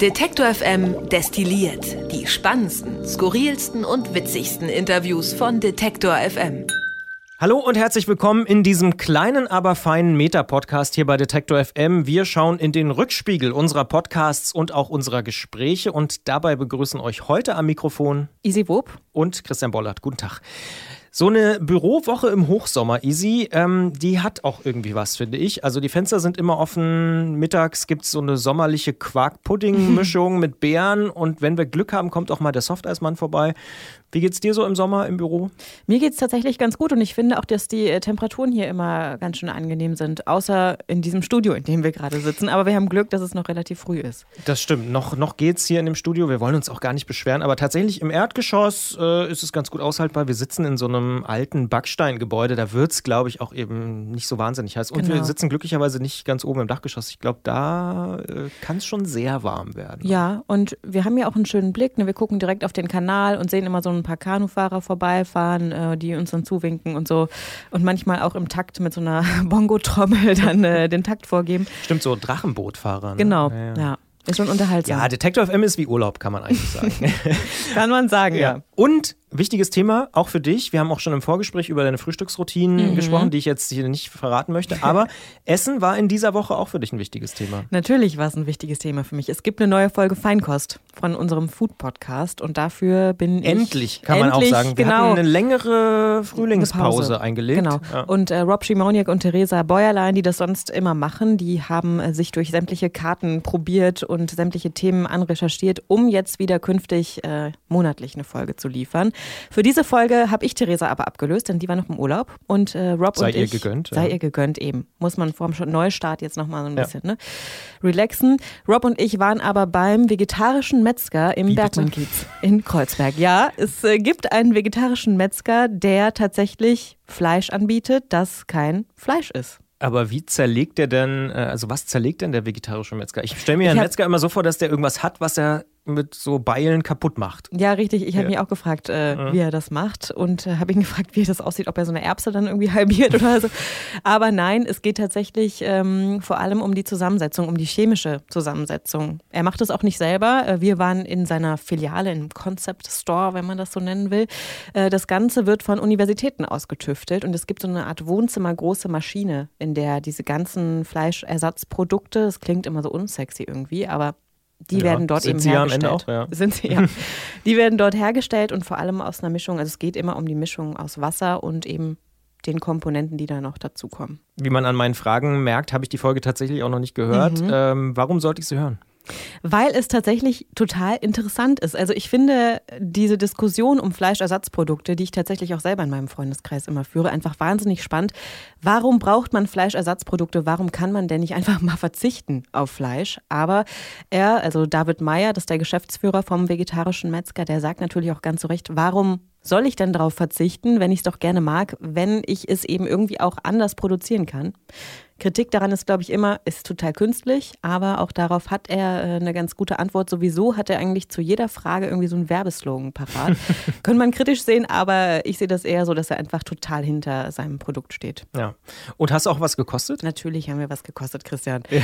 Detektor FM destilliert die spannendsten, skurrilsten und witzigsten Interviews von Detektor FM. Hallo und herzlich willkommen in diesem kleinen, aber feinen Meta-Podcast hier bei Detektor FM. Wir schauen in den Rückspiegel unserer Podcasts und auch unserer Gespräche und dabei begrüßen euch heute am Mikrofon Easy Wob und Christian Bollert. Guten Tag. So eine Bürowoche im Hochsommer, Easy, ähm, die hat auch irgendwie was, finde ich. Also die Fenster sind immer offen. Mittags gibt es so eine sommerliche Quark-Pudding-Mischung mit Beeren. Und wenn wir Glück haben, kommt auch mal der Softeismann vorbei. Wie geht's dir so im Sommer im Büro? Mir geht's tatsächlich ganz gut und ich finde auch, dass die äh, Temperaturen hier immer ganz schön angenehm sind, außer in diesem Studio, in dem wir gerade sitzen. Aber wir haben Glück, dass es noch relativ früh ist. Das stimmt. Noch, noch geht's hier in dem Studio. Wir wollen uns auch gar nicht beschweren, aber tatsächlich im Erdgeschoss äh, ist es ganz gut aushaltbar. Wir sitzen in so einem alten Backsteingebäude. Da wird's, glaube ich, auch eben nicht so wahnsinnig heiß. Und genau. wir sitzen glücklicherweise nicht ganz oben im Dachgeschoss. Ich glaube, da äh, kann es schon sehr warm werden. Ja, und wir haben ja auch einen schönen Blick. Ne? Wir gucken direkt auf den Kanal und sehen immer so ein paar Kanufahrer vorbeifahren, äh, die uns dann zuwinken und so. Und manchmal auch im Takt mit so einer Bongo-Trommel dann äh, den Takt vorgeben. Stimmt, so Drachenbootfahrer. Ne? Genau, ja. ja. Ist schon unterhaltsam. Ja, Detector FM ist wie Urlaub, kann man eigentlich sagen. kann man sagen, ja. ja. Und wichtiges Thema, auch für dich. Wir haben auch schon im Vorgespräch über deine Frühstücksroutinen mhm. gesprochen, die ich jetzt hier nicht verraten möchte. Aber Essen war in dieser Woche auch für dich ein wichtiges Thema. Natürlich war es ein wichtiges Thema für mich. Es gibt eine neue Folge Feinkost von unserem Food-Podcast und dafür bin endlich, ich. Endlich, kann man auch sagen. Wir genau, eine längere Frühlingspause eine eingelegt. Genau. Ja. Und äh, Rob Schimoniak und Theresa Bäuerlein, die das sonst immer machen, die haben äh, sich durch sämtliche Karten probiert und sämtliche Themen anrecherchiert, um jetzt wieder künftig äh, monatlich eine Folge zu liefern. Für diese Folge habe ich Theresa aber abgelöst, denn die war noch im Urlaub. Und äh, Rob sei und ich. Sei ihr gegönnt. Sei ja. ihr gegönnt eben. Muss man vor dem Neustart jetzt nochmal so ein ja. bisschen ne? relaxen. Rob und ich waren aber beim vegetarischen Metzger im Bergmannkiez in Kreuzberg. Ja, es äh, gibt einen vegetarischen Metzger, der tatsächlich Fleisch anbietet, das kein Fleisch ist. Aber wie zerlegt der denn, äh, also was zerlegt denn der vegetarische Metzger? Ich stelle mir ja einen Metzger immer so vor, dass der irgendwas hat, was er mit so Beilen kaputt macht. Ja, richtig. Ich habe ja. mich auch gefragt, äh, ja. wie er das macht und äh, habe ihn gefragt, wie das aussieht, ob er so eine Erbse dann irgendwie halbiert oder so. Aber nein, es geht tatsächlich ähm, vor allem um die Zusammensetzung, um die chemische Zusammensetzung. Er macht es auch nicht selber. Äh, wir waren in seiner Filiale, im Concept Store, wenn man das so nennen will. Äh, das Ganze wird von Universitäten ausgetüftelt und es gibt so eine Art Wohnzimmergroße Maschine, in der diese ganzen Fleischersatzprodukte, das klingt immer so unsexy irgendwie, aber die ja, werden dort eben hergestellt. Auch, ja. Sind sie, ja. die werden dort hergestellt und vor allem aus einer Mischung, also es geht immer um die Mischung aus Wasser und eben den Komponenten, die da noch dazukommen. Wie man an meinen Fragen merkt, habe ich die Folge tatsächlich auch noch nicht gehört. Mhm. Ähm, warum sollte ich sie hören? Weil es tatsächlich total interessant ist. Also ich finde diese Diskussion um Fleischersatzprodukte, die ich tatsächlich auch selber in meinem Freundeskreis immer führe, einfach wahnsinnig spannend. Warum braucht man Fleischersatzprodukte? Warum kann man denn nicht einfach mal verzichten auf Fleisch? Aber er, also David Meyer, das ist der Geschäftsführer vom vegetarischen Metzger, der sagt natürlich auch ganz zu Recht, warum soll ich denn darauf verzichten, wenn ich es doch gerne mag, wenn ich es eben irgendwie auch anders produzieren kann? Kritik daran ist, glaube ich, immer, ist total künstlich, aber auch darauf hat er äh, eine ganz gute Antwort. Sowieso hat er eigentlich zu jeder Frage irgendwie so einen Werbeslogan parat. Könnte man kritisch sehen, aber ich sehe das eher so, dass er einfach total hinter seinem Produkt steht. Ja. Und hast du auch was gekostet? Natürlich haben wir was gekostet, Christian. Ja.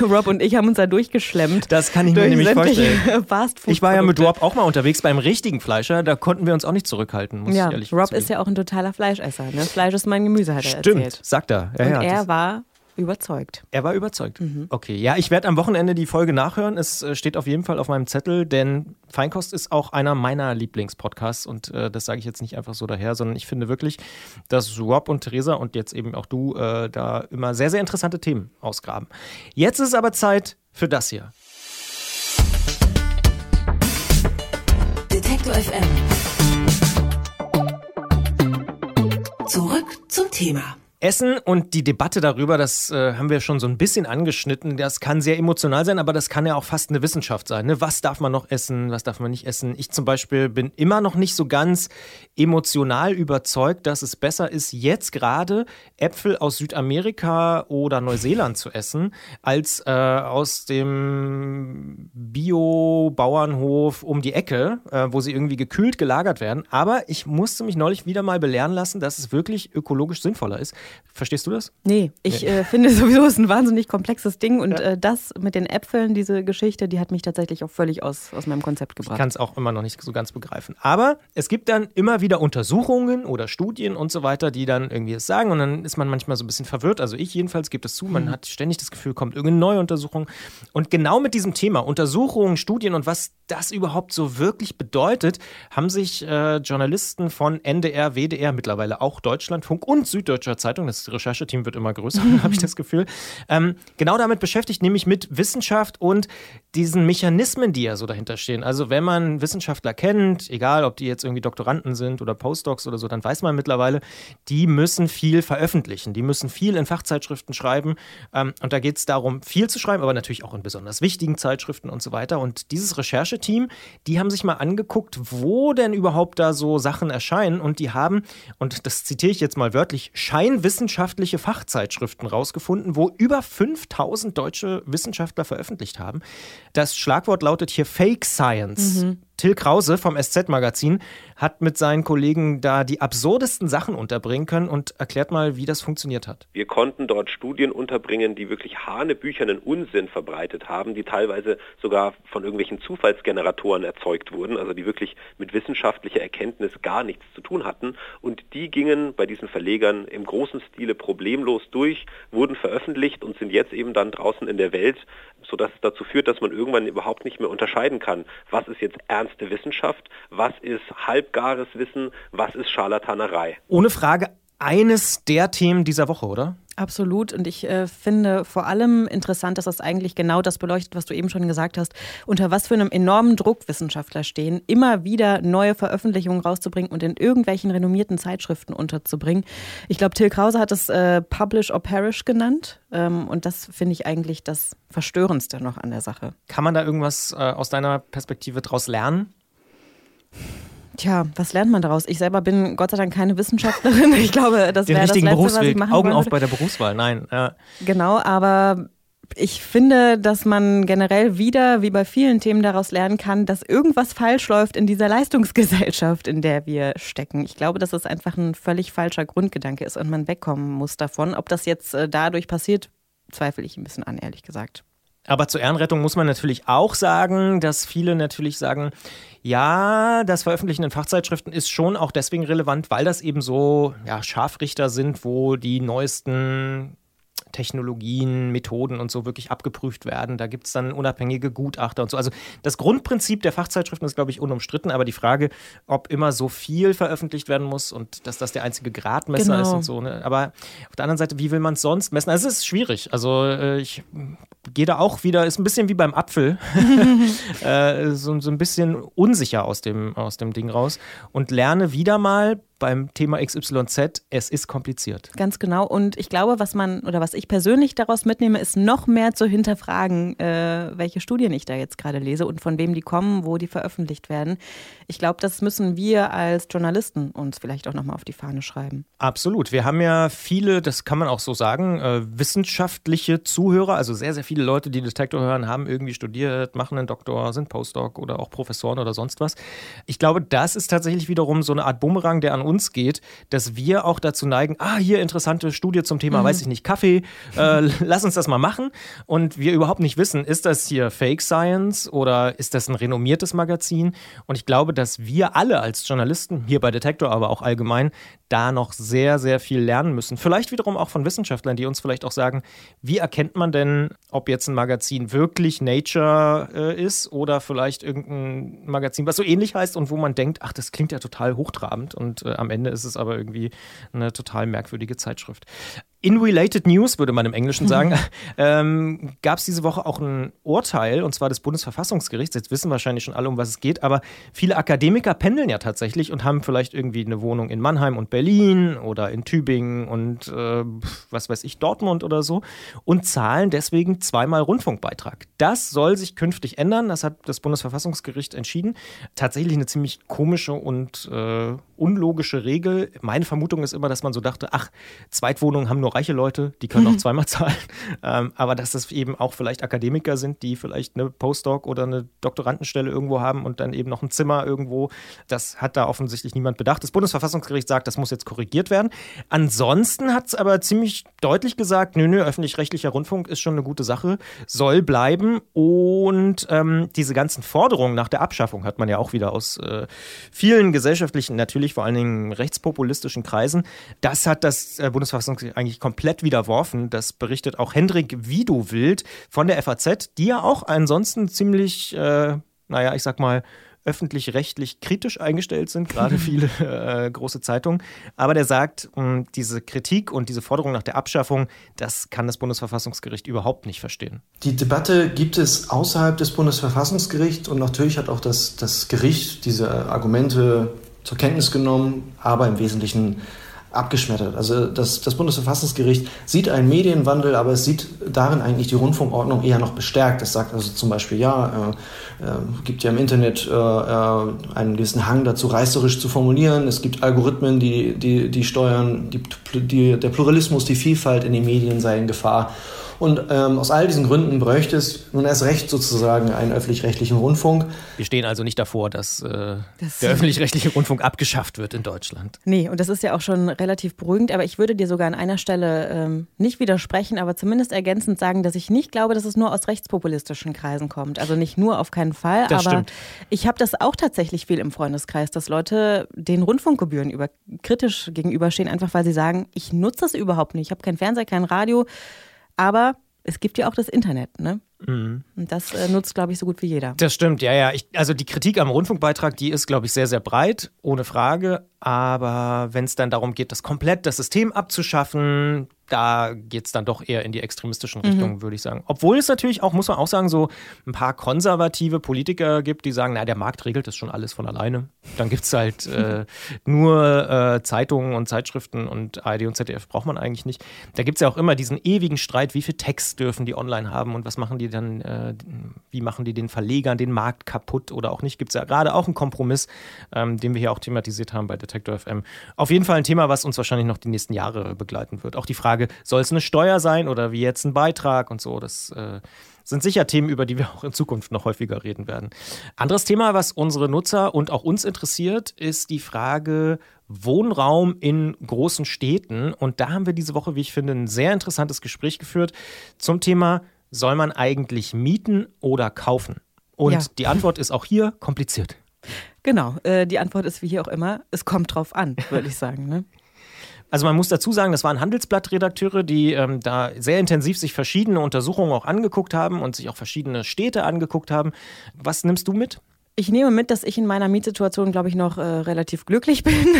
Rob und ich haben uns da durchgeschlemmt. Das kann ich mir nämlich vorstellen. ich war ja mit Rob auch mal unterwegs beim richtigen Fleischer, da konnten wir uns auch nicht zurückhalten, muss ja, ich ehrlich Rob ist ja auch ein totaler Fleischesser. Ne? Fleisch ist mein Gemüse, hat er Stimmt, erzählt. sagt er. Ja, und ja, er war Überzeugt. Er war überzeugt. Mhm. Okay, ja, ich werde am Wochenende die Folge nachhören. Es äh, steht auf jeden Fall auf meinem Zettel, denn Feinkost ist auch einer meiner Lieblingspodcasts und äh, das sage ich jetzt nicht einfach so daher, sondern ich finde wirklich, dass Rob und Theresa und jetzt eben auch du äh, da immer sehr, sehr interessante Themen ausgraben. Jetzt ist aber Zeit für das hier. Detektor FM. Zurück zum Thema. Essen und die Debatte darüber, das äh, haben wir schon so ein bisschen angeschnitten. Das kann sehr emotional sein, aber das kann ja auch fast eine Wissenschaft sein. Ne? Was darf man noch essen, was darf man nicht essen? Ich zum Beispiel bin immer noch nicht so ganz emotional überzeugt, dass es besser ist, jetzt gerade Äpfel aus Südamerika oder Neuseeland zu essen, als äh, aus dem Bio-Bauernhof um die Ecke, äh, wo sie irgendwie gekühlt gelagert werden. Aber ich musste mich neulich wieder mal belehren lassen, dass es wirklich ökologisch sinnvoller ist Verstehst du das? Nee, ich nee. Äh, finde sowieso, es ist ein wahnsinnig komplexes Ding und ja. äh, das mit den Äpfeln, diese Geschichte, die hat mich tatsächlich auch völlig aus, aus meinem Konzept gebracht. Ich kann es auch immer noch nicht so ganz begreifen. Aber es gibt dann immer wieder Untersuchungen oder Studien und so weiter, die dann irgendwie es sagen und dann ist man manchmal so ein bisschen verwirrt. Also ich jedenfalls gebe es zu, man mhm. hat ständig das Gefühl, kommt irgendeine neue Untersuchung. Und genau mit diesem Thema Untersuchungen, Studien und was das überhaupt so wirklich bedeutet, haben sich äh, Journalisten von NDR, WDR, mittlerweile auch Deutschlandfunk und Süddeutscher Zeitung, das Rechercheteam wird immer größer, habe ich das Gefühl, ähm, genau damit beschäftigt, nämlich mit Wissenschaft und diesen Mechanismen, die ja so dahinter stehen. Also wenn man Wissenschaftler kennt, egal ob die jetzt irgendwie Doktoranden sind oder Postdocs oder so, dann weiß man mittlerweile, die müssen viel veröffentlichen, die müssen viel in Fachzeitschriften schreiben. Ähm, und da geht es darum, viel zu schreiben, aber natürlich auch in besonders wichtigen Zeitschriften und so weiter. Und dieses Rechercheteam, die haben sich mal angeguckt, wo denn überhaupt da so Sachen erscheinen. Und die haben, und das zitiere ich jetzt mal wörtlich, scheinwissenschaftliche Fachzeitschriften rausgefunden, wo über 5000 deutsche Wissenschaftler veröffentlicht haben. Das Schlagwort lautet hier Fake Science. Mhm. Till Krause vom SZ-Magazin hat mit seinen Kollegen da die absurdesten Sachen unterbringen können und erklärt mal, wie das funktioniert hat. Wir konnten dort Studien unterbringen, die wirklich hanebüchernen Unsinn verbreitet haben, die teilweise sogar von irgendwelchen Zufallsgeneratoren erzeugt wurden, also die wirklich mit wissenschaftlicher Erkenntnis gar nichts zu tun hatten. Und die gingen bei diesen Verlegern im großen Stile problemlos durch, wurden veröffentlicht und sind jetzt eben dann draußen in der Welt, sodass es dazu führt, dass man irgendwann überhaupt nicht mehr unterscheiden kann, was ist jetzt ernst ernste Wissenschaft, was ist halbgares Wissen, was ist Scharlatanerei. Ohne Frage eines der Themen dieser Woche, oder? Absolut. Und ich äh, finde vor allem interessant, dass das eigentlich genau das beleuchtet, was du eben schon gesagt hast, unter was für einem enormen Druck Wissenschaftler stehen, immer wieder neue Veröffentlichungen rauszubringen und in irgendwelchen renommierten Zeitschriften unterzubringen. Ich glaube, Till Krause hat es äh, Publish or Perish genannt. Ähm, und das finde ich eigentlich das Verstörendste noch an der Sache. Kann man da irgendwas äh, aus deiner Perspektive daraus lernen? Tja, was lernt man daraus? Ich selber bin Gott sei Dank keine Wissenschaftlerin. Ich glaube, das wäre das Letzte, was ich machen Augen auf bei der Berufswahl, nein. Ja. Genau, aber ich finde, dass man generell wieder, wie bei vielen Themen, daraus lernen kann, dass irgendwas falsch läuft in dieser Leistungsgesellschaft, in der wir stecken. Ich glaube, dass es einfach ein völlig falscher Grundgedanke ist und man wegkommen muss davon. Ob das jetzt äh, dadurch passiert, zweifle ich ein bisschen an, ehrlich gesagt. Aber zur Ehrenrettung muss man natürlich auch sagen, dass viele natürlich sagen, ja, das Veröffentlichen in Fachzeitschriften ist schon auch deswegen relevant, weil das eben so ja, Scharfrichter sind, wo die neuesten Technologien, Methoden und so wirklich abgeprüft werden. Da gibt es dann unabhängige Gutachter und so. Also das Grundprinzip der Fachzeitschriften ist, glaube ich, unumstritten, aber die Frage, ob immer so viel veröffentlicht werden muss und dass das der einzige Gradmesser genau. ist und so. Ne? Aber auf der anderen Seite, wie will man es sonst messen? Also es ist schwierig. Also äh, ich gehe da auch wieder, ist ein bisschen wie beim Apfel, äh, so, so ein bisschen unsicher aus dem, aus dem Ding raus und lerne wieder mal beim Thema XYZ, es ist kompliziert. Ganz genau. Und ich glaube, was man oder was ich persönlich daraus mitnehme, ist noch mehr zu hinterfragen, äh, welche Studien ich da jetzt gerade lese und von wem die kommen, wo die veröffentlicht werden. Ich glaube, das müssen wir als Journalisten uns vielleicht auch nochmal auf die Fahne schreiben. Absolut. Wir haben ja viele, das kann man auch so sagen, äh, wissenschaftliche Zuhörer, also sehr, sehr viele Leute, die Detektor hören, haben irgendwie studiert, machen einen Doktor, sind Postdoc oder auch Professoren oder sonst was. Ich glaube, das ist tatsächlich wiederum so eine Art Bumerang, der an uns geht, dass wir auch dazu neigen, ah, hier interessante Studie zum Thema, mhm. weiß ich nicht, Kaffee, äh, lass uns das mal machen. Und wir überhaupt nicht wissen, ist das hier Fake Science oder ist das ein renommiertes Magazin? Und ich glaube, dass wir alle als Journalisten, hier bei Detektor, aber auch allgemein, da noch sehr, sehr viel lernen müssen. Vielleicht wiederum auch von Wissenschaftlern, die uns vielleicht auch sagen, wie erkennt man denn, ob jetzt ein Magazin wirklich Nature äh, ist oder vielleicht irgendein Magazin, was so ähnlich heißt und wo man denkt, ach, das klingt ja total hochtrabend und äh, am Ende ist es aber irgendwie eine total merkwürdige Zeitschrift. In related news, würde man im Englischen sagen, mhm. ähm, gab es diese Woche auch ein Urteil, und zwar des Bundesverfassungsgerichts. Jetzt wissen wahrscheinlich schon alle, um was es geht, aber viele Akademiker pendeln ja tatsächlich und haben vielleicht irgendwie eine Wohnung in Mannheim und Berlin oder in Tübingen und äh, was weiß ich, Dortmund oder so und zahlen deswegen zweimal Rundfunkbeitrag. Das soll sich künftig ändern, das hat das Bundesverfassungsgericht entschieden. Tatsächlich eine ziemlich komische und äh, unlogische Regel. Meine Vermutung ist immer, dass man so dachte, ach, Zweitwohnungen haben nur nur reiche Leute, die können auch zweimal zahlen. Ähm, aber dass das eben auch vielleicht Akademiker sind, die vielleicht eine Postdoc oder eine Doktorandenstelle irgendwo haben und dann eben noch ein Zimmer irgendwo. Das hat da offensichtlich niemand bedacht. Das Bundesverfassungsgericht sagt, das muss jetzt korrigiert werden. Ansonsten hat es aber ziemlich deutlich gesagt, nö, nö, öffentlich-rechtlicher Rundfunk ist schon eine gute Sache, soll bleiben. Und ähm, diese ganzen Forderungen nach der Abschaffung hat man ja auch wieder aus äh, vielen gesellschaftlichen, natürlich vor allen Dingen rechtspopulistischen Kreisen. Das hat das äh, Bundesverfassungsgericht eigentlich komplett widerworfen. Das berichtet auch Hendrik Widowild von der FAZ, die ja auch ansonsten ziemlich, äh, naja, ich sag mal, öffentlich-rechtlich kritisch eingestellt sind, gerade viele äh, große Zeitungen. Aber der sagt, mh, diese Kritik und diese Forderung nach der Abschaffung, das kann das Bundesverfassungsgericht überhaupt nicht verstehen. Die Debatte gibt es außerhalb des Bundesverfassungsgerichts und natürlich hat auch das, das Gericht diese Argumente zur Kenntnis genommen, aber im Wesentlichen abgeschmettert. Also das, das Bundesverfassungsgericht sieht einen Medienwandel, aber es sieht darin eigentlich die Rundfunkordnung eher noch bestärkt. Es sagt also zum Beispiel, ja, äh, äh, gibt ja im Internet äh, äh, einen gewissen Hang dazu, reißerisch zu formulieren. Es gibt Algorithmen, die, die, die steuern, die, die, der Pluralismus, die Vielfalt in den Medien sei in Gefahr. Und ähm, aus all diesen Gründen bräuchte es nun erst recht sozusagen einen öffentlich-rechtlichen Rundfunk. Wir stehen also nicht davor, dass äh, das der öffentlich-rechtliche Rundfunk abgeschafft wird in Deutschland. Nee, und das ist ja auch schon relativ beruhigend. Aber ich würde dir sogar an einer Stelle ähm, nicht widersprechen, aber zumindest ergänzend sagen, dass ich nicht glaube, dass es nur aus rechtspopulistischen Kreisen kommt. Also nicht nur auf keinen Fall, das aber stimmt. ich habe das auch tatsächlich viel im Freundeskreis, dass Leute den Rundfunkgebühren über, kritisch gegenüberstehen, einfach weil sie sagen, ich nutze das überhaupt nicht. Ich habe kein Fernseher, kein Radio. Aber es gibt ja auch das Internet, ne? Mhm. Und das äh, nutzt, glaube ich, so gut wie jeder. Das stimmt, ja, ja. Ich, also die Kritik am Rundfunkbeitrag, die ist, glaube ich, sehr, sehr breit, ohne Frage. Aber wenn es dann darum geht, das komplett das System abzuschaffen, da geht es dann doch eher in die extremistischen mhm. Richtungen, mhm. würde ich sagen. Obwohl es natürlich auch, muss man auch sagen, so ein paar konservative Politiker gibt, die sagen, na, der Markt regelt das schon alles von alleine. Dann gibt es halt äh, nur äh, Zeitungen und Zeitschriften und ARD und ZDF braucht man eigentlich nicht. Da gibt es ja auch immer diesen ewigen Streit, wie viel Text dürfen die online haben und was machen die dann, äh, wie machen die den Verlegern den Markt kaputt oder auch nicht. Gibt es ja gerade auch einen Kompromiss, ähm, den wir hier auch thematisiert haben bei der Detektor FM. Auf jeden Fall ein Thema, was uns wahrscheinlich noch die nächsten Jahre begleiten wird. Auch die Frage, soll es eine Steuer sein oder wie jetzt ein Beitrag und so, das äh, sind sicher Themen, über die wir auch in Zukunft noch häufiger reden werden. Anderes Thema, was unsere Nutzer und auch uns interessiert, ist die Frage Wohnraum in großen Städten. Und da haben wir diese Woche, wie ich finde, ein sehr interessantes Gespräch geführt zum Thema, soll man eigentlich mieten oder kaufen? Und ja. die Antwort ist auch hier kompliziert. Genau, äh, die Antwort ist wie hier auch immer, es kommt drauf an, würde ich sagen. Ne? Also man muss dazu sagen, das waren Handelsblattredakteure, die ähm, da sehr intensiv sich verschiedene Untersuchungen auch angeguckt haben und sich auch verschiedene Städte angeguckt haben. Was nimmst du mit? Ich nehme mit, dass ich in meiner Mietsituation, glaube ich, noch äh, relativ glücklich bin.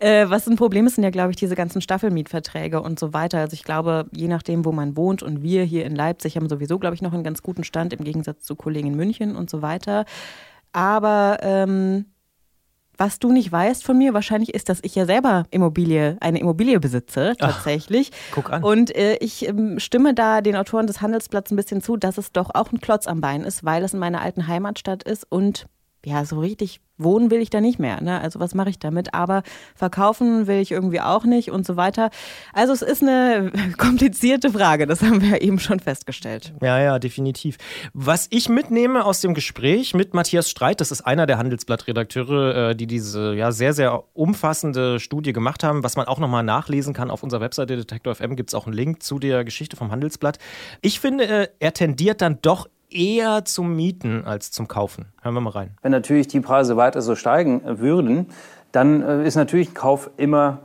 äh, was ein Problem ist, sind ja, glaube ich, diese ganzen Staffelmietverträge und so weiter. Also ich glaube, je nachdem, wo man wohnt und wir hier in Leipzig haben sowieso, glaube ich, noch einen ganz guten Stand im Gegensatz zu Kollegen in München und so weiter. Aber ähm, was du nicht weißt von mir, wahrscheinlich ist, dass ich ja selber Immobilie, eine Immobilie besitze, tatsächlich. Ach, guck an. Und äh, ich ähm, stimme da den Autoren des Handelsblatts ein bisschen zu, dass es doch auch ein Klotz am Bein ist, weil es in meiner alten Heimatstadt ist und ja, so richtig wohnen will ich da nicht mehr. Ne? Also was mache ich damit? Aber verkaufen will ich irgendwie auch nicht und so weiter. Also es ist eine komplizierte Frage, das haben wir ja eben schon festgestellt. Ja, ja, definitiv. Was ich mitnehme aus dem Gespräch mit Matthias Streit, das ist einer der Handelsblattredakteure, äh, die diese ja sehr, sehr umfassende Studie gemacht haben, was man auch nochmal nachlesen kann auf unserer Webseite Detektor FM, gibt es auch einen Link zu der Geschichte vom Handelsblatt. Ich finde, äh, er tendiert dann doch eher zum Mieten als zum Kaufen. Hören wir mal rein. Wenn natürlich die Preise weiter so steigen würden, dann äh, ist natürlich ein Kauf immer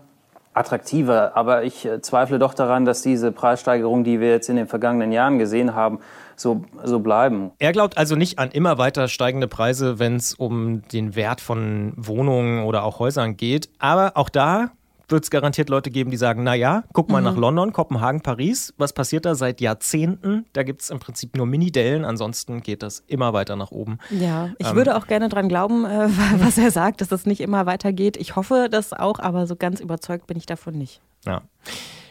attraktiver. Aber ich äh, zweifle doch daran, dass diese Preissteigerung, die wir jetzt in den vergangenen Jahren gesehen haben, so, so bleiben. Er glaubt also nicht an immer weiter steigende Preise, wenn es um den Wert von Wohnungen oder auch Häusern geht. Aber auch da wird es garantiert Leute geben, die sagen, naja, guck mal mhm. nach London, Kopenhagen, Paris. Was passiert da seit Jahrzehnten? Da gibt es im Prinzip nur Mini-Dellen, ansonsten geht das immer weiter nach oben. Ja, ich ähm, würde auch gerne dran glauben, äh, was er sagt, dass das nicht immer weitergeht. Ich hoffe das auch, aber so ganz überzeugt bin ich davon nicht. Ja.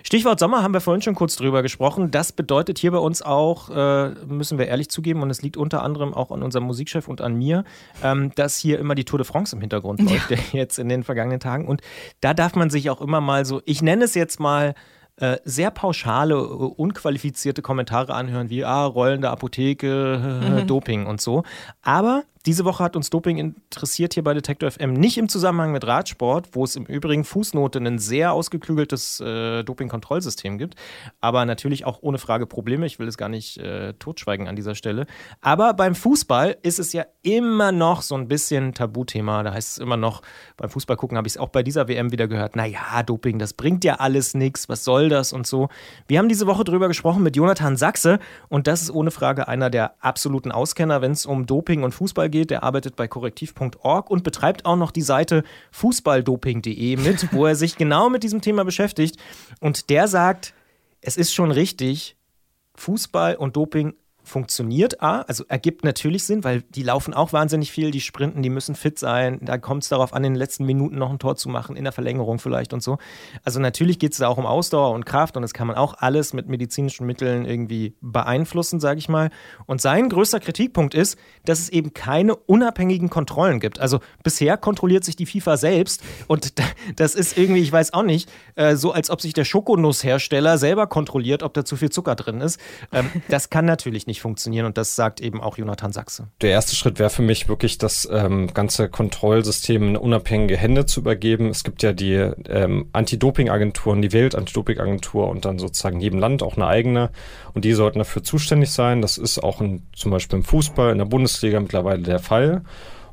Stichwort Sommer haben wir vorhin schon kurz drüber gesprochen. Das bedeutet hier bei uns auch, äh, müssen wir ehrlich zugeben, und es liegt unter anderem auch an unserem Musikchef und an mir, ähm, dass hier immer die Tour de France im Hintergrund läuft, ja. jetzt in den vergangenen Tagen. Und da darf man sich auch immer mal so, ich nenne es jetzt mal, äh, sehr pauschale, äh, unqualifizierte Kommentare anhören, wie ah, rollende Apotheke, mhm. Doping und so. Aber diese Woche hat uns Doping interessiert hier bei Detektor FM nicht im Zusammenhang mit Radsport, wo es im Übrigen Fußnote ein sehr ausgeklügeltes äh, Doping-Kontrollsystem gibt, aber natürlich auch ohne Frage Probleme. Ich will es gar nicht äh, totschweigen an dieser Stelle. Aber beim Fußball ist es ja immer noch so ein bisschen Tabuthema. Da heißt es immer noch, beim Fußball gucken habe ich es auch bei dieser WM wieder gehört, naja, Doping, das bringt ja alles nichts, was soll das und so. Wir haben diese Woche drüber gesprochen mit Jonathan Sachse und das ist ohne Frage einer der absoluten Auskenner, wenn es um Doping und Fußball geht geht. Der arbeitet bei korrektiv.org und betreibt auch noch die Seite fußballdoping.de mit, wo er sich genau mit diesem Thema beschäftigt. Und der sagt, es ist schon richtig, Fußball und Doping funktioniert A, also ergibt natürlich Sinn, weil die laufen auch wahnsinnig viel, die sprinten, die müssen fit sein. Da kommt es darauf an, in den letzten Minuten noch ein Tor zu machen, in der Verlängerung vielleicht und so. Also natürlich geht es da auch um Ausdauer und Kraft und das kann man auch alles mit medizinischen Mitteln irgendwie beeinflussen, sage ich mal. Und sein größter Kritikpunkt ist, dass es eben keine unabhängigen Kontrollen gibt. Also bisher kontrolliert sich die FIFA selbst und das ist irgendwie, ich weiß auch nicht, äh, so als ob sich der Schokonusshersteller selber kontrolliert, ob da zu viel Zucker drin ist. Ähm, das kann natürlich nicht nicht funktionieren und das sagt eben auch Jonathan Sachse. Der erste Schritt wäre für mich wirklich, das ähm, ganze Kontrollsystem in unabhängige Hände zu übergeben. Es gibt ja die ähm, Anti-Doping-Agenturen, die Welt-Anti-Doping-Agentur und dann sozusagen jedem Land auch eine eigene und die sollten dafür zuständig sein. Das ist auch in, zum Beispiel im Fußball, in der Bundesliga mittlerweile der Fall.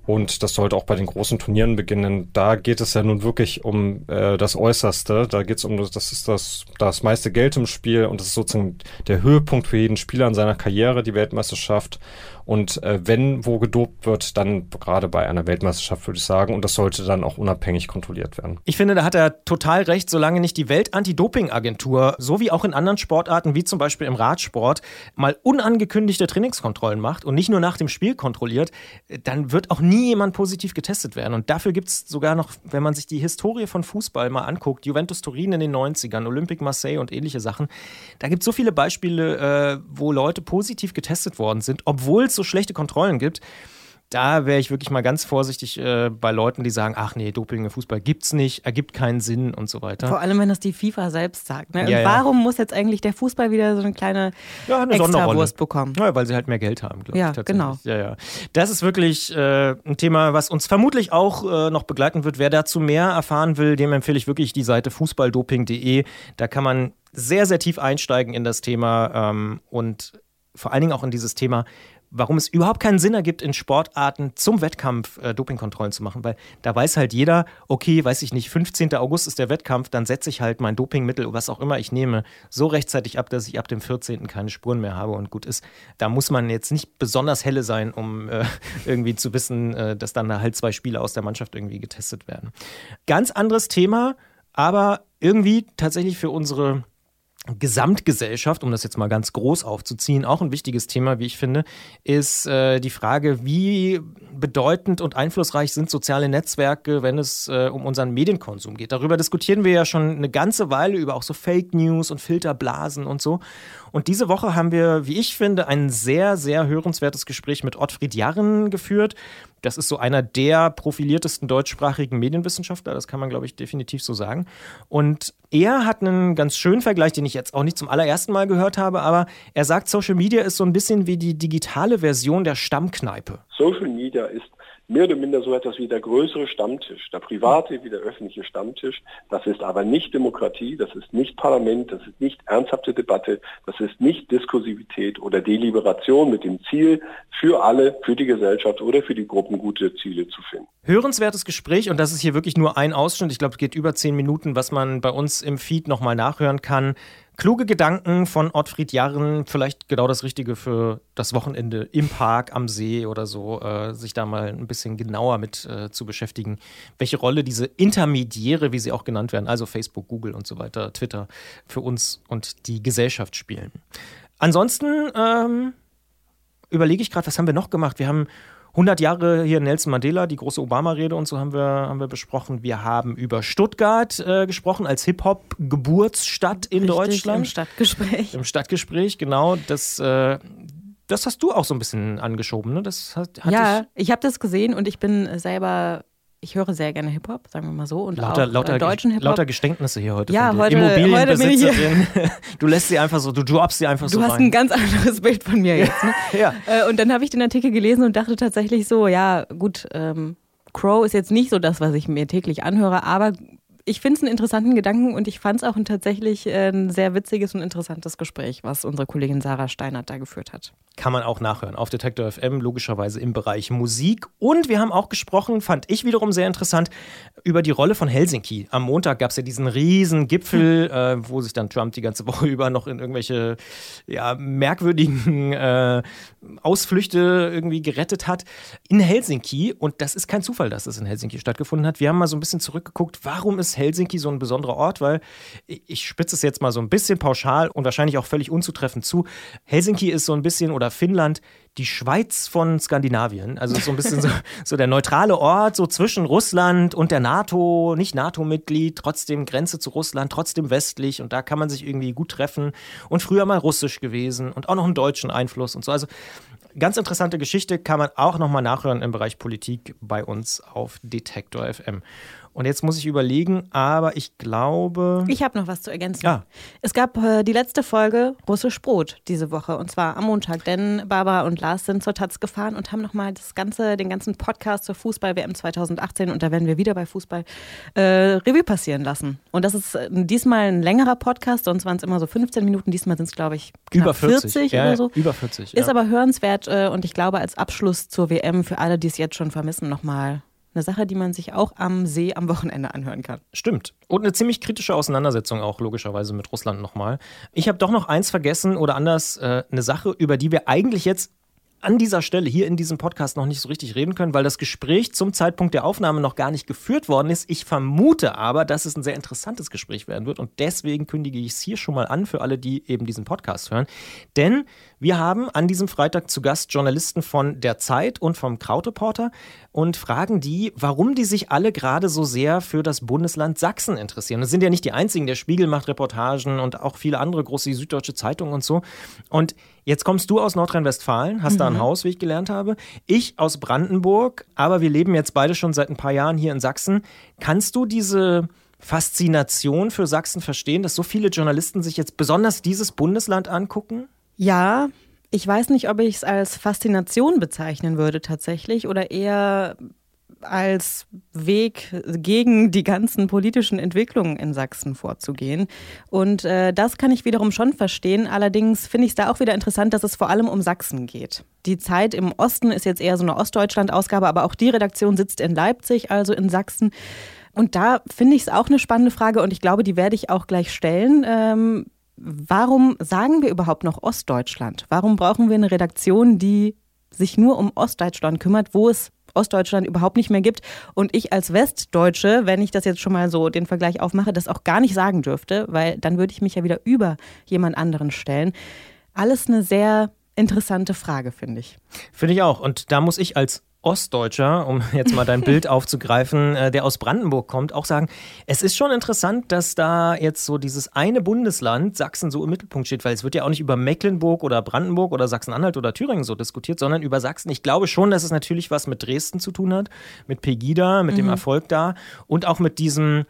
Und das sollte auch bei den großen Turnieren beginnen. Da geht es ja nun wirklich um äh, das Äußerste. Da geht es um, das ist das, das meiste Geld im Spiel und das ist sozusagen der Höhepunkt für jeden Spieler in seiner Karriere, die Weltmeisterschaft. Und äh, wenn wo gedopt wird, dann gerade bei einer Weltmeisterschaft, würde ich sagen. Und das sollte dann auch unabhängig kontrolliert werden. Ich finde, da hat er total recht, solange nicht die Welt-Anti-Doping-Agentur, so wie auch in anderen Sportarten, wie zum Beispiel im Radsport, mal unangekündigte Trainingskontrollen macht und nicht nur nach dem Spiel kontrolliert, dann wird auch nie jemand positiv getestet werden. Und dafür gibt es sogar noch, wenn man sich die Historie von Fußball mal anguckt, Juventus Turin in den 90ern, Olympique Marseille und ähnliche Sachen, da gibt es so viele Beispiele, äh, wo Leute positiv getestet worden sind, obwohl es so schlechte Kontrollen gibt, da wäre ich wirklich mal ganz vorsichtig äh, bei Leuten, die sagen, ach nee, Doping im Fußball gibt's nicht, ergibt keinen Sinn und so weiter. Vor allem, wenn das die FIFA selbst sagt. Ne? Ja, warum ja. muss jetzt eigentlich der Fußball wieder so eine kleine ja, eine Extrawurst bekommen? Ja, weil sie halt mehr Geld haben, glaube ja, ich. Genau. Ja, ja. Das ist wirklich äh, ein Thema, was uns vermutlich auch äh, noch begleiten wird. Wer dazu mehr erfahren will, dem empfehle ich wirklich die Seite fußballdoping.de. Da kann man sehr, sehr tief einsteigen in das Thema ähm, und vor allen Dingen auch in dieses Thema, warum es überhaupt keinen Sinn ergibt, in Sportarten zum Wettkampf äh, Dopingkontrollen zu machen, weil da weiß halt jeder, okay, weiß ich nicht, 15. August ist der Wettkampf, dann setze ich halt mein Dopingmittel, was auch immer ich nehme, so rechtzeitig ab, dass ich ab dem 14. keine Spuren mehr habe und gut ist. Da muss man jetzt nicht besonders helle sein, um äh, irgendwie zu wissen, äh, dass dann da halt zwei Spieler aus der Mannschaft irgendwie getestet werden. Ganz anderes Thema, aber irgendwie tatsächlich für unsere Gesamtgesellschaft, um das jetzt mal ganz groß aufzuziehen, auch ein wichtiges Thema, wie ich finde, ist äh, die Frage, wie bedeutend und einflussreich sind soziale Netzwerke, wenn es äh, um unseren Medienkonsum geht. Darüber diskutieren wir ja schon eine ganze Weile über auch so Fake News und Filterblasen und so. Und diese Woche haben wir, wie ich finde, ein sehr, sehr hörenswertes Gespräch mit Ottfried Jarren geführt. Das ist so einer der profiliertesten deutschsprachigen Medienwissenschaftler, das kann man, glaube ich, definitiv so sagen. Und er hat einen ganz schönen Vergleich, den ich jetzt auch nicht zum allerersten Mal gehört habe, aber er sagt, Social Media ist so ein bisschen wie die digitale Version der Stammkneipe. Social Media ist mehr oder minder so etwas wie der größere Stammtisch, der private wie der öffentliche Stammtisch. Das ist aber nicht Demokratie, das ist nicht Parlament, das ist nicht ernsthafte Debatte, das ist nicht Diskursivität oder Deliberation mit dem Ziel, für alle, für die Gesellschaft oder für die Gruppen gute Ziele zu finden. Hörenswertes Gespräch und das ist hier wirklich nur ein Ausschnitt. Ich glaube, es geht über zehn Minuten, was man bei uns im Feed nochmal nachhören kann. Kluge Gedanken von Ottfried Jarren, vielleicht genau das Richtige für das Wochenende im Park, am See oder so, äh, sich da mal ein bisschen genauer mit äh, zu beschäftigen, welche Rolle diese Intermediäre, wie sie auch genannt werden, also Facebook, Google und so weiter, Twitter, für uns und die Gesellschaft spielen. Ansonsten ähm, überlege ich gerade, was haben wir noch gemacht? Wir haben 100 Jahre hier Nelson Mandela, die große Obama-Rede und so haben wir, haben wir besprochen. Wir haben über Stuttgart äh, gesprochen als Hip-Hop-Geburtsstadt in Richtig, Deutschland. Im Stadtgespräch. Im Stadtgespräch, genau. Das, äh, das hast du auch so ein bisschen angeschoben, ne? Das hat, ja, ich, ich habe das gesehen und ich bin selber ich höre sehr gerne Hip-Hop, sagen wir mal so. Und lauter, auch äh, lauter, deutschen Hip-Hop. Lauter Geständnisse hier heute. Ja, heute- heute Immobilienbesitzerin. Du lässt sie einfach so, du droppst sie einfach Du so hast rein. ein ganz anderes Bild von mir jetzt. Ne? ja. Äh, und dann habe ich den Artikel gelesen und dachte tatsächlich so, ja, gut, ähm, Crow ist jetzt nicht so das, was ich mir täglich anhöre, aber ich finde es einen interessanten Gedanken und ich fand es auch ein tatsächlich äh, ein sehr witziges und interessantes Gespräch, was unsere Kollegin Sarah Steinert da geführt hat. Kann man auch nachhören auf Detektor FM, logischerweise im Bereich Musik. Und wir haben auch gesprochen, fand ich wiederum sehr interessant, über die Rolle von Helsinki. Am Montag gab es ja diesen riesen Gipfel, äh, wo sich dann Trump die ganze Woche über noch in irgendwelche ja, merkwürdigen äh, Ausflüchte irgendwie gerettet hat. In Helsinki, und das ist kein Zufall, dass das in Helsinki stattgefunden hat. Wir haben mal so ein bisschen zurückgeguckt, warum ist Helsinki so ein besonderer Ort? Weil ich spitze es jetzt mal so ein bisschen pauschal und wahrscheinlich auch völlig unzutreffend zu. Helsinki ist so ein bisschen, oder Finnland, die Schweiz von Skandinavien. Also so ein bisschen so, so der neutrale Ort, so zwischen Russland und der NATO, nicht NATO-Mitglied, trotzdem Grenze zu Russland, trotzdem westlich und da kann man sich irgendwie gut treffen. Und früher mal russisch gewesen und auch noch einen deutschen Einfluss und so. Also ganz interessante Geschichte kann man auch nochmal nachhören im Bereich Politik bei uns auf Detektor FM. Und jetzt muss ich überlegen, aber ich glaube. Ich habe noch was zu ergänzen. Ja. Es gab äh, die letzte Folge Russisch Brot diese Woche und zwar am Montag, denn Barbara und Lars sind zur Taz gefahren und haben nochmal das ganze, den ganzen Podcast zur Fußball-WM 2018 und da werden wir wieder bei Fußball äh, Revue passieren lassen. Und das ist äh, diesmal ein längerer Podcast, sonst waren es immer so 15 Minuten, diesmal sind es glaube ich über 40, ja, oder so. Über 40. Ist ja. aber hörenswert äh, und ich glaube als Abschluss zur WM für alle, die es jetzt schon vermissen, nochmal eine Sache, die man sich auch am See am Wochenende anhören kann. Stimmt. Und eine ziemlich kritische Auseinandersetzung auch logischerweise mit Russland nochmal. Ich habe doch noch eins vergessen oder anders äh, eine Sache, über die wir eigentlich jetzt an dieser Stelle hier in diesem Podcast noch nicht so richtig reden können, weil das Gespräch zum Zeitpunkt der Aufnahme noch gar nicht geführt worden ist. Ich vermute aber, dass es ein sehr interessantes Gespräch werden wird und deswegen kündige ich es hier schon mal an für alle, die eben diesen Podcast hören. Denn wir haben an diesem Freitag zu Gast Journalisten von der Zeit und vom Krautreporter und fragen die, warum die sich alle gerade so sehr für das Bundesland Sachsen interessieren. Das sind ja nicht die einzigen, der Spiegel macht Reportagen und auch viele andere große Süddeutsche Zeitungen und so. Und jetzt kommst du aus Nordrhein-Westfalen, hast da ein Haus, wie ich gelernt habe. Ich aus Brandenburg, aber wir leben jetzt beide schon seit ein paar Jahren hier in Sachsen. Kannst du diese Faszination für Sachsen verstehen, dass so viele Journalisten sich jetzt besonders dieses Bundesland angucken? Ja, ich weiß nicht, ob ich es als Faszination bezeichnen würde tatsächlich oder eher als Weg gegen die ganzen politischen Entwicklungen in Sachsen vorzugehen. Und äh, das kann ich wiederum schon verstehen. Allerdings finde ich es da auch wieder interessant, dass es vor allem um Sachsen geht. Die Zeit im Osten ist jetzt eher so eine Ostdeutschland-Ausgabe, aber auch die Redaktion sitzt in Leipzig, also in Sachsen. Und da finde ich es auch eine spannende Frage und ich glaube, die werde ich auch gleich stellen. Ähm, warum sagen wir überhaupt noch Ostdeutschland? Warum brauchen wir eine Redaktion, die sich nur um Ostdeutschland kümmert, wo es Ostdeutschland überhaupt nicht mehr gibt und ich als Westdeutsche, wenn ich das jetzt schon mal so den Vergleich aufmache, das auch gar nicht sagen dürfte, weil dann würde ich mich ja wieder über jemand anderen stellen. Alles eine sehr interessante Frage, finde ich. Finde ich auch. Und da muss ich als Ostdeutscher, um jetzt mal dein Bild aufzugreifen, äh, der aus Brandenburg kommt, auch sagen, es ist schon interessant, dass da jetzt so dieses eine Bundesland, Sachsen, so im Mittelpunkt steht, weil es wird ja auch nicht über Mecklenburg oder Brandenburg oder Sachsen-Anhalt oder Thüringen so diskutiert, sondern über Sachsen. Ich glaube schon, dass es natürlich was mit Dresden zu tun hat, mit Pegida, mit dem Erfolg da und auch mit diesem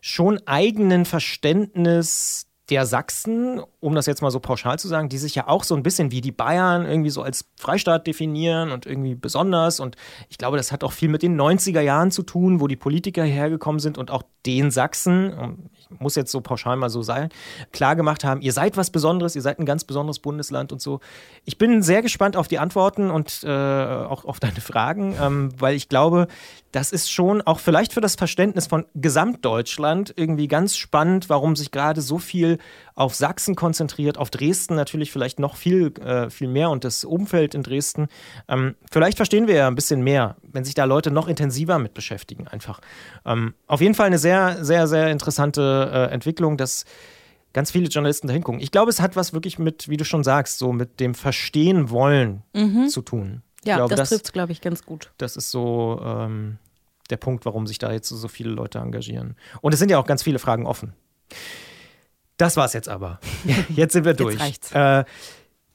schon eigenen Verständnis der Sachsen, um das jetzt mal so pauschal zu sagen, die sich ja auch so ein bisschen wie die Bayern irgendwie so als Freistaat definieren und irgendwie besonders. Und ich glaube, das hat auch viel mit den 90er Jahren zu tun, wo die Politiker hergekommen sind und auch den Sachsen, ich muss jetzt so pauschal mal so sein, klar gemacht haben, ihr seid was Besonderes, ihr seid ein ganz besonderes Bundesland und so. Ich bin sehr gespannt auf die Antworten und äh, auch auf deine Fragen, ähm, weil ich glaube, das ist schon auch vielleicht für das Verständnis von Gesamtdeutschland irgendwie ganz spannend, warum sich gerade so viel auf Sachsen konzentriert, auf Dresden natürlich vielleicht noch viel, äh, viel mehr und das Umfeld in Dresden. Ähm, vielleicht verstehen wir ja ein bisschen mehr, wenn sich da Leute noch intensiver mit beschäftigen, einfach. Ähm, auf jeden Fall eine sehr, sehr, sehr interessante äh, Entwicklung, dass ganz viele Journalisten da hingucken. Ich glaube, es hat was wirklich mit, wie du schon sagst, so mit dem Verstehen wollen zu tun. Ja, glaube, das trifft es, glaube ich, ganz gut. das ist so ähm, der Punkt, warum sich da jetzt so, so viele Leute engagieren. Und es sind ja auch ganz viele Fragen offen. Das war's jetzt aber. Jetzt sind wir durch. reicht's. Äh,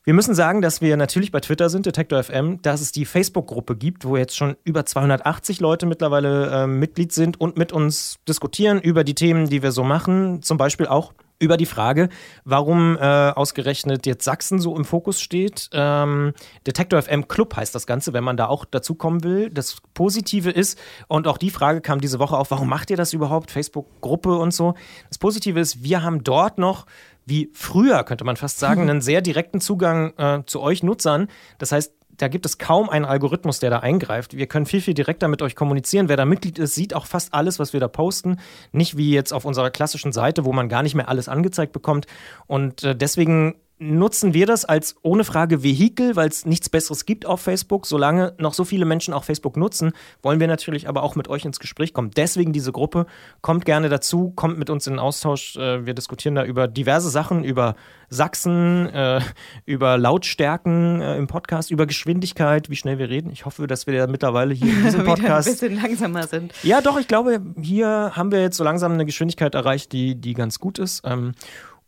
wir Wir müssen sagen, dass wir natürlich bei Twitter sind, Detektor FM, dass es die Facebook-Gruppe gibt, wo jetzt schon über 280 Leute mittlerweile äh, Mitglied sind und mit uns diskutieren über die Themen, die wir so machen. Zum Beispiel auch über die Frage, warum äh, ausgerechnet jetzt Sachsen so im Fokus steht. Ähm, Detektor FM Club heißt das Ganze, wenn man da auch dazukommen will. Das Positive ist, und auch die Frage kam diese Woche auf, warum macht ihr das überhaupt? Facebook-Gruppe und so. Das Positive ist, wir haben dort noch wie früher, könnte man fast sagen, einen sehr direkten Zugang äh, zu euch Nutzern. Das heißt, da gibt es kaum einen Algorithmus, der da eingreift. Wir können viel, viel direkter mit euch kommunizieren. Wer da Mitglied ist, sieht auch fast alles, was wir da posten. Nicht wie jetzt auf unserer klassischen Seite, wo man gar nicht mehr alles angezeigt bekommt. Und äh, deswegen nutzen wir das als ohne Frage Vehikel, weil es nichts Besseres gibt auf Facebook. Solange noch so viele Menschen auch Facebook nutzen, wollen wir natürlich aber auch mit euch ins Gespräch kommen. Deswegen diese Gruppe. Kommt gerne dazu, kommt mit uns in den Austausch. Äh, wir diskutieren da über diverse Sachen, über Sachsen, äh, über Lautstärken äh, im Podcast, über Geschwindigkeit, wie schnell wir reden. Ich hoffe, dass wir ja mittlerweile hier in diesem Podcast ein bisschen langsamer sind. Ja, doch, ich glaube, hier haben wir jetzt so langsam eine Geschwindigkeit erreicht, die, die ganz gut ist.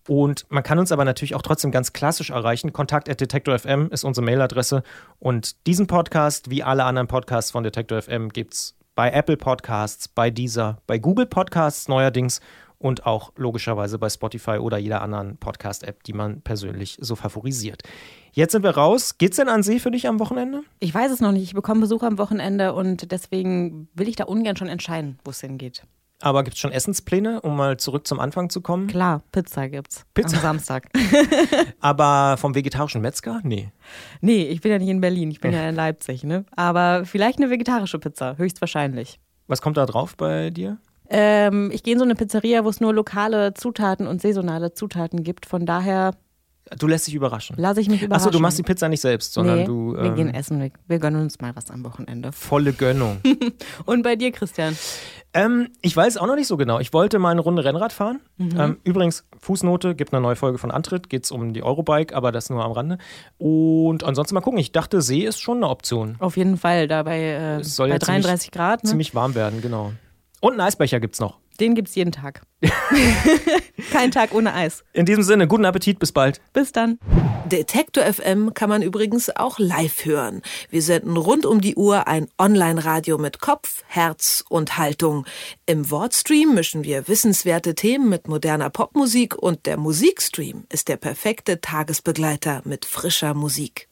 Und man kann uns aber natürlich auch trotzdem ganz klassisch erreichen. Kontakt at Detektor FM ist unsere Mailadresse. Und diesen Podcast, wie alle anderen Podcasts von Detektor FM, gibt es bei Apple Podcasts, bei Deezer, bei Google Podcasts neuerdings und auch logischerweise bei Spotify oder jeder anderen Podcast-App, die man persönlich so favorisiert. Jetzt sind wir raus. Geht's denn an See für dich am Wochenende? Ich weiß es noch nicht. Ich bekomme Besuch am Wochenende und deswegen will ich da ungern schon entscheiden, wo es hingeht. Aber gibt es schon Essenspläne, um mal zurück zum Anfang zu kommen? Klar, Pizza gibt's. Pizza? Am Samstag. Aber vom vegetarischen Metzger? Nee. Nee, ich bin ja nicht in Berlin, ich bin ja in Leipzig, ne? Aber vielleicht eine vegetarische Pizza, höchstwahrscheinlich. Was kommt da drauf bei dir? Ähm, ich gehe in so eine Pizzeria, wo es nur lokale Zutaten und saisonale Zutaten gibt. Von daher Du lässt dich überraschen. lasse ich mich überraschen. Achso, du machst die Pizza nicht selbst, sondern nee, du. wir ähm, gehen essen, wir, wir gönnen uns mal was am Wochenende. Volle Gönnung. Und bei dir, Christian? ähm, ich weiß auch noch nicht so genau. Ich wollte mal eine Runde Rennrad fahren. Mhm. Ähm, übrigens, Fußnote, gibt eine neue Folge von Antritt, geht es um die Eurobike, aber das nur am Rande. Und ansonsten mal gucken. Ich dachte, See ist schon eine Option. Auf jeden Fall, da bei, äh, Es soll bei ja ziemlich- 33 Grad. Ne? Ziemlich warm werden, genau. Und einen Eisbecher gibt's noch. Den gibt's jeden Tag. Kein Tag ohne Eis. In diesem Sinne, guten Appetit, bis bald. Bis dann. Detektor FM kann man übrigens auch live hören. Wir senden rund um die Uhr ein Online-Radio mit Kopf, Herz und Haltung. Im Wortstream mischen wir wissenswerte Themen mit moderner Popmusik und der Musikstream ist der perfekte Tagesbegleiter mit frischer Musik.